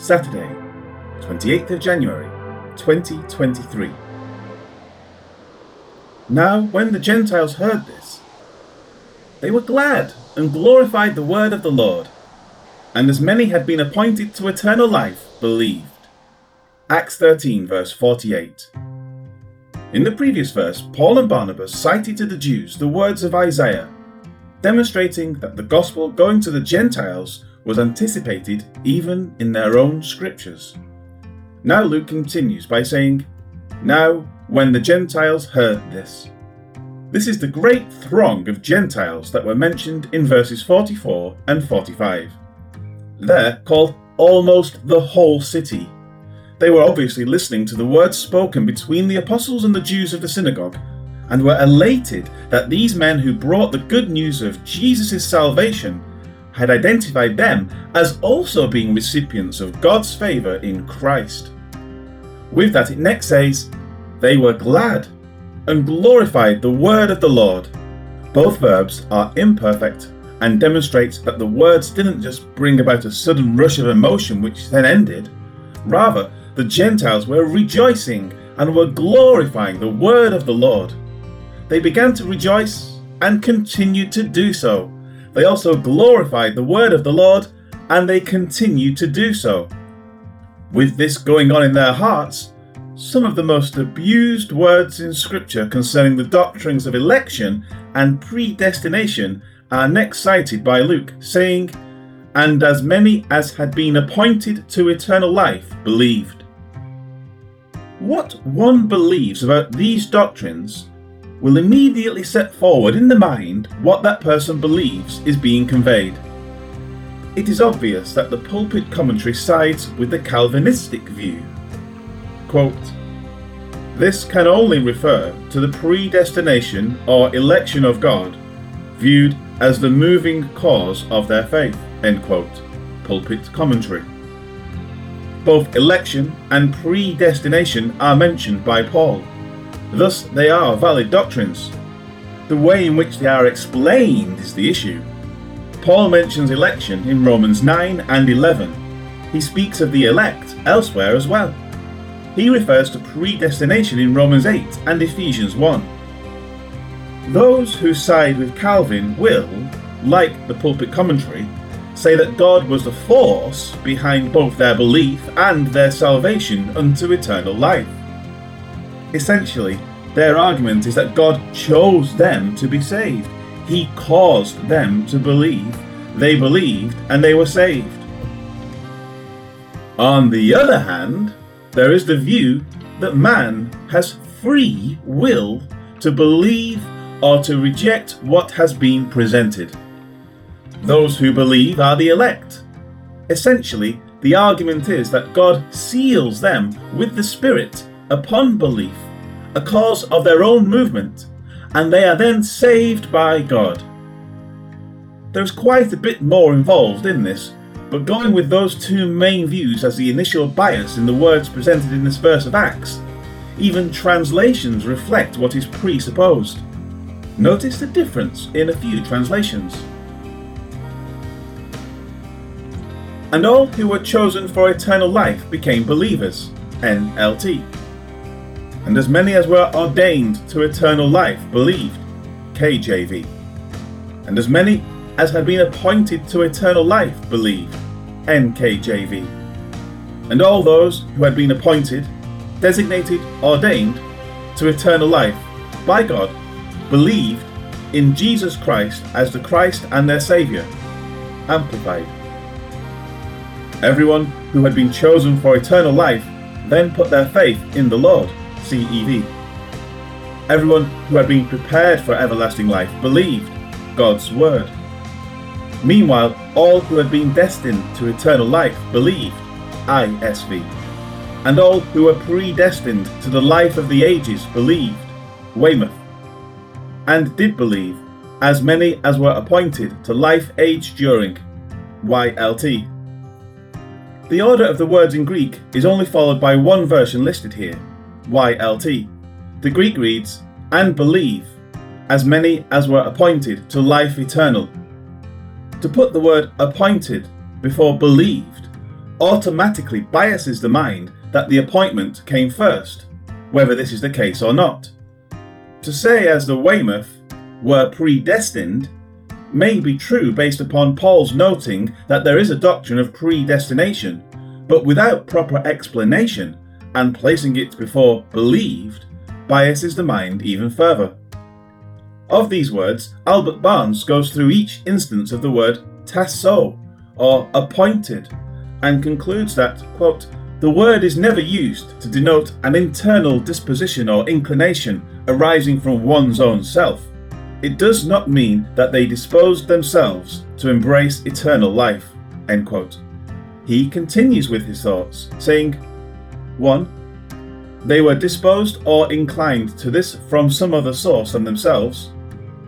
Saturday, 28th of January, 2023. Now, when the Gentiles heard this, they were glad and glorified the word of the Lord, and as many had been appointed to eternal life believed. Acts 13, verse 48. In the previous verse, Paul and Barnabas cited to the Jews the words of Isaiah, demonstrating that the gospel going to the Gentiles was anticipated even in their own scriptures. Now Luke continues by saying, Now, when the Gentiles heard this. This is the great throng of Gentiles that were mentioned in verses 44 and 45. They're called almost the whole city. They were obviously listening to the words spoken between the apostles and the Jews of the synagogue, and were elated that these men who brought the good news of Jesus' salvation had identified them as also being recipients of God's favour in Christ. With that, it next says, They were glad and glorified the word of the Lord. Both verbs are imperfect and demonstrates that the words didn't just bring about a sudden rush of emotion which then ended. Rather, the Gentiles were rejoicing and were glorifying the word of the Lord. They began to rejoice and continued to do so they also glorified the word of the Lord, and they continued to do so. With this going on in their hearts, some of the most abused words in Scripture concerning the doctrines of election and predestination are next cited by Luke, saying, And as many as had been appointed to eternal life believed. What one believes about these doctrines will immediately set forward in the mind what that person believes is being conveyed. It is obvious that the pulpit commentary sides with the Calvinistic view. Quote, this can only refer to the predestination or election of God, viewed as the moving cause of their faith. End quote. Pulpit commentary. Both election and predestination are mentioned by Paul. Thus, they are valid doctrines. The way in which they are explained is the issue. Paul mentions election in Romans 9 and 11. He speaks of the elect elsewhere as well. He refers to predestination in Romans 8 and Ephesians 1. Those who side with Calvin will, like the pulpit commentary, say that God was the force behind both their belief and their salvation unto eternal life. Essentially, their argument is that God chose them to be saved. He caused them to believe. They believed and they were saved. On the other hand, there is the view that man has free will to believe or to reject what has been presented. Those who believe are the elect. Essentially, the argument is that God seals them with the Spirit upon belief a cause of their own movement, and they are then saved by God. There's quite a bit more involved in this, but going with those two main views as the initial bias in the words presented in this verse of Acts, even translations reflect what is presupposed. Notice the difference in a few translations. And all who were chosen for eternal life became believers. NLT and as many as were ordained to eternal life believed. KJV. And as many as had been appointed to eternal life believed. NKJV. And all those who had been appointed, designated, ordained to eternal life by God believed in Jesus Christ as the Christ and their Saviour. Amplified. Everyone who had been chosen for eternal life then put their faith in the Lord CEV. Everyone who had been prepared for everlasting life believed God's word. Meanwhile, all who had been destined to eternal life believed ISV. And all who were predestined to the life of the ages believed Weymouth. And did believe as many as were appointed to life age during YLT. The order of the words in Greek is only followed by one version listed here, YLT. The Greek reads, and believe, as many as were appointed to life eternal. To put the word appointed before believed automatically biases the mind that the appointment came first, whether this is the case or not. To say, as the Weymouth, were predestined may be true based upon Paul's noting that there is a doctrine of predestination, but without proper explanation and placing it before believed biases the mind even further. Of these words, Albert Barnes goes through each instance of the word tasso, or appointed, and concludes that, quote, the word is never used to denote an internal disposition or inclination arising from one's own self. It does not mean that they disposed themselves to embrace eternal life. End quote. He continues with his thoughts, saying 1. They were disposed or inclined to this from some other source than themselves.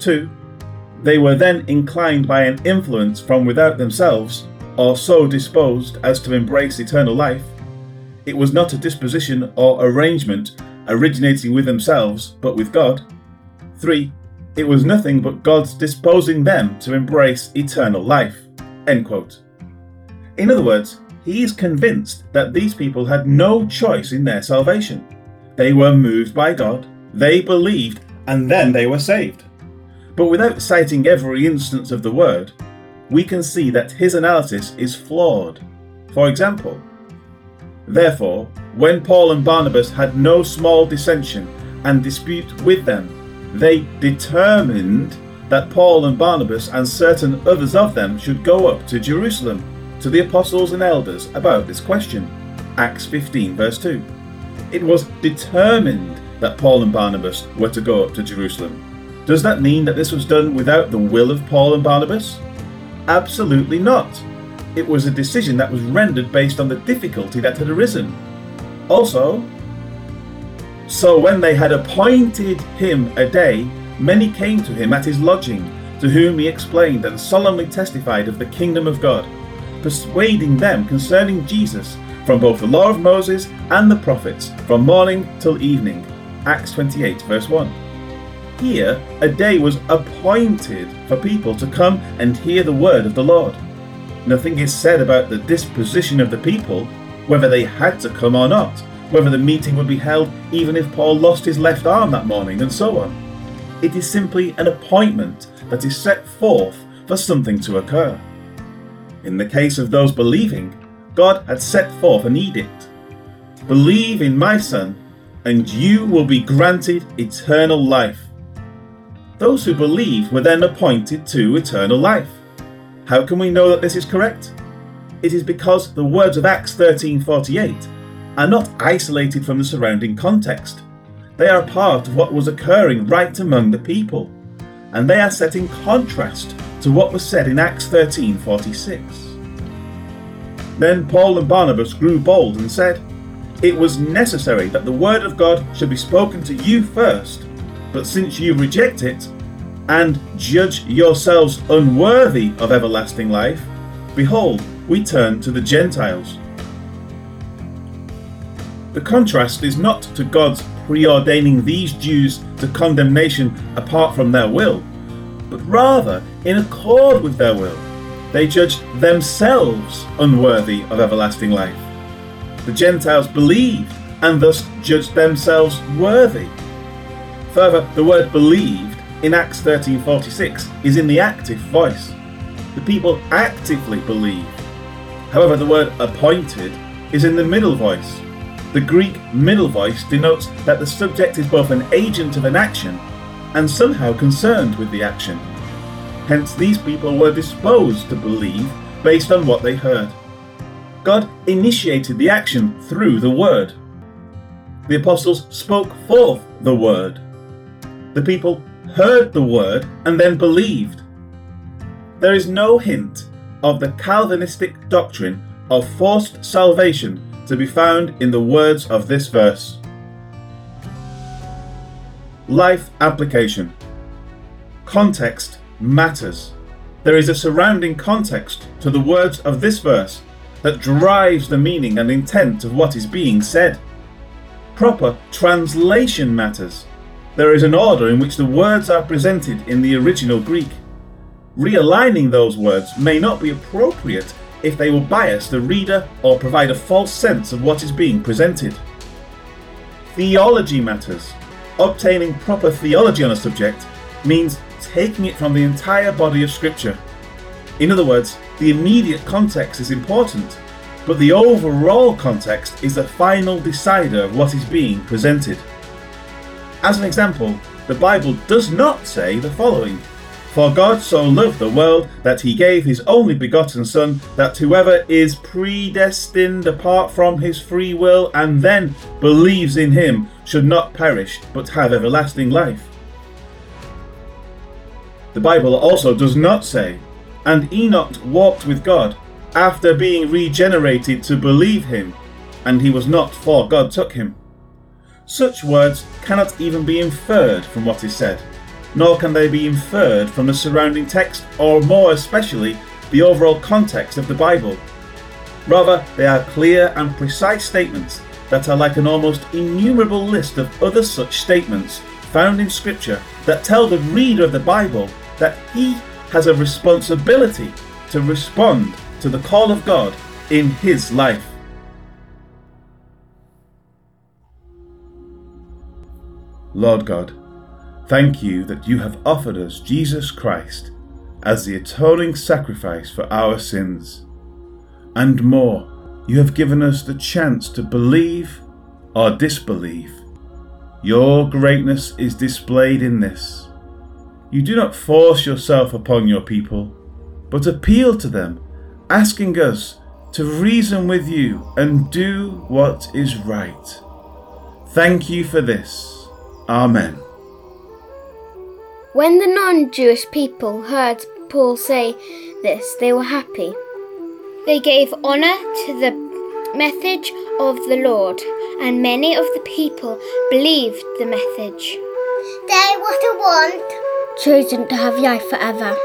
2. They were then inclined by an influence from without themselves, or so disposed as to embrace eternal life. It was not a disposition or arrangement originating with themselves, but with God. 3. It was nothing but God's disposing them to embrace eternal life. End quote. In other words, he is convinced that these people had no choice in their salvation. They were moved by God, they believed, and then they were saved. But without citing every instance of the word, we can see that his analysis is flawed. For example, Therefore, when Paul and Barnabas had no small dissension and dispute with them, they determined that Paul and Barnabas and certain others of them should go up to Jerusalem to the apostles and elders about this question. Acts 15, verse 2. It was determined that Paul and Barnabas were to go up to Jerusalem. Does that mean that this was done without the will of Paul and Barnabas? Absolutely not. It was a decision that was rendered based on the difficulty that had arisen. Also, so when they had appointed him a day, many came to him at his lodging, to whom he explained and solemnly testified of the kingdom of God, persuading them concerning Jesus from both the law of Moses and the prophets, from morning till evening. Acts 28, verse 1. Here, a day was appointed for people to come and hear the word of the Lord. Nothing is said about the disposition of the people, whether they had to come or not whether the meeting would be held even if Paul lost his left arm that morning, and so on. It is simply an appointment that is set forth for something to occur. In the case of those believing, God had set forth an edict Believe in my Son, and you will be granted eternal life. Those who believe were then appointed to eternal life. How can we know that this is correct? It is because the words of Acts 13:48 are not isolated from the surrounding context. They are part of what was occurring right among the people, and they are set in contrast to what was said in Acts 13:46. Then Paul and Barnabas grew bold and said, It was necessary that the word of God should be spoken to you first, but since you reject it, and judge yourselves unworthy of everlasting life, behold, we turn to the Gentiles. The contrast is not to God's preordaining these Jews to condemnation apart from their will, but rather in accord with their will. They judged themselves unworthy of everlasting life. The Gentiles believed and thus judged themselves worthy. Further, the word believed in Acts 13:46 is in the active voice. The people actively believe. However, the word appointed is in the middle voice. The Greek middle voice denotes that the subject is both an agent of an action and somehow concerned with the action. Hence, these people were disposed to believe based on what they heard. God initiated the action through the Word. The apostles spoke forth the Word. The people heard the Word and then believed. There is no hint of the Calvinistic doctrine of forced salvation to be found in the words of this verse. Life application. Context matters. There is a surrounding context to the words of this verse that drives the meaning and intent of what is being said. Proper translation matters. There is an order in which the words are presented in the original Greek. Realigning those words may not be appropriate if they will bias the reader or provide a false sense of what is being presented. Theology matters. Obtaining proper theology on a subject means taking it from the entire body of Scripture. In other words, the immediate context is important, but the overall context is the final decider of what is being presented. As an example, the Bible does not say the following For God so loved the world that he gave his only begotten Son, that whoever is predestined apart from his free will and then believes in him should not perish but have everlasting life. The Bible also does not say, And Enoch walked with God after being regenerated to believe him, and he was not, for God took him. Such words cannot even be inferred from what is said, nor can they be inferred from the surrounding text, or more especially, the overall context of the Bible. Rather, they are clear and precise statements that are like an almost innumerable list of other such statements found in Scripture that tell the reader of the Bible that he has a responsibility to respond to the call of God in his life. Lord God, thank you that you have offered us Jesus Christ as the atoning sacrifice for our sins. And more, you have given us the chance to believe or disbelieve. Your greatness is displayed in this. You do not force yourself upon your people, but appeal to them, asking us to reason with you and do what is right. Thank you for this. Amen. When the non Jewish people heard Paul say this, they were happy. They gave honour to the message of the Lord, and many of the people believed the message. They what I want. Chosen to have life forever.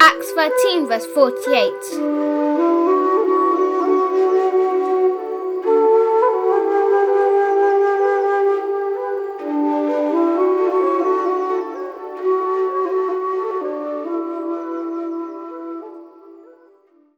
Acts 13, verse 48.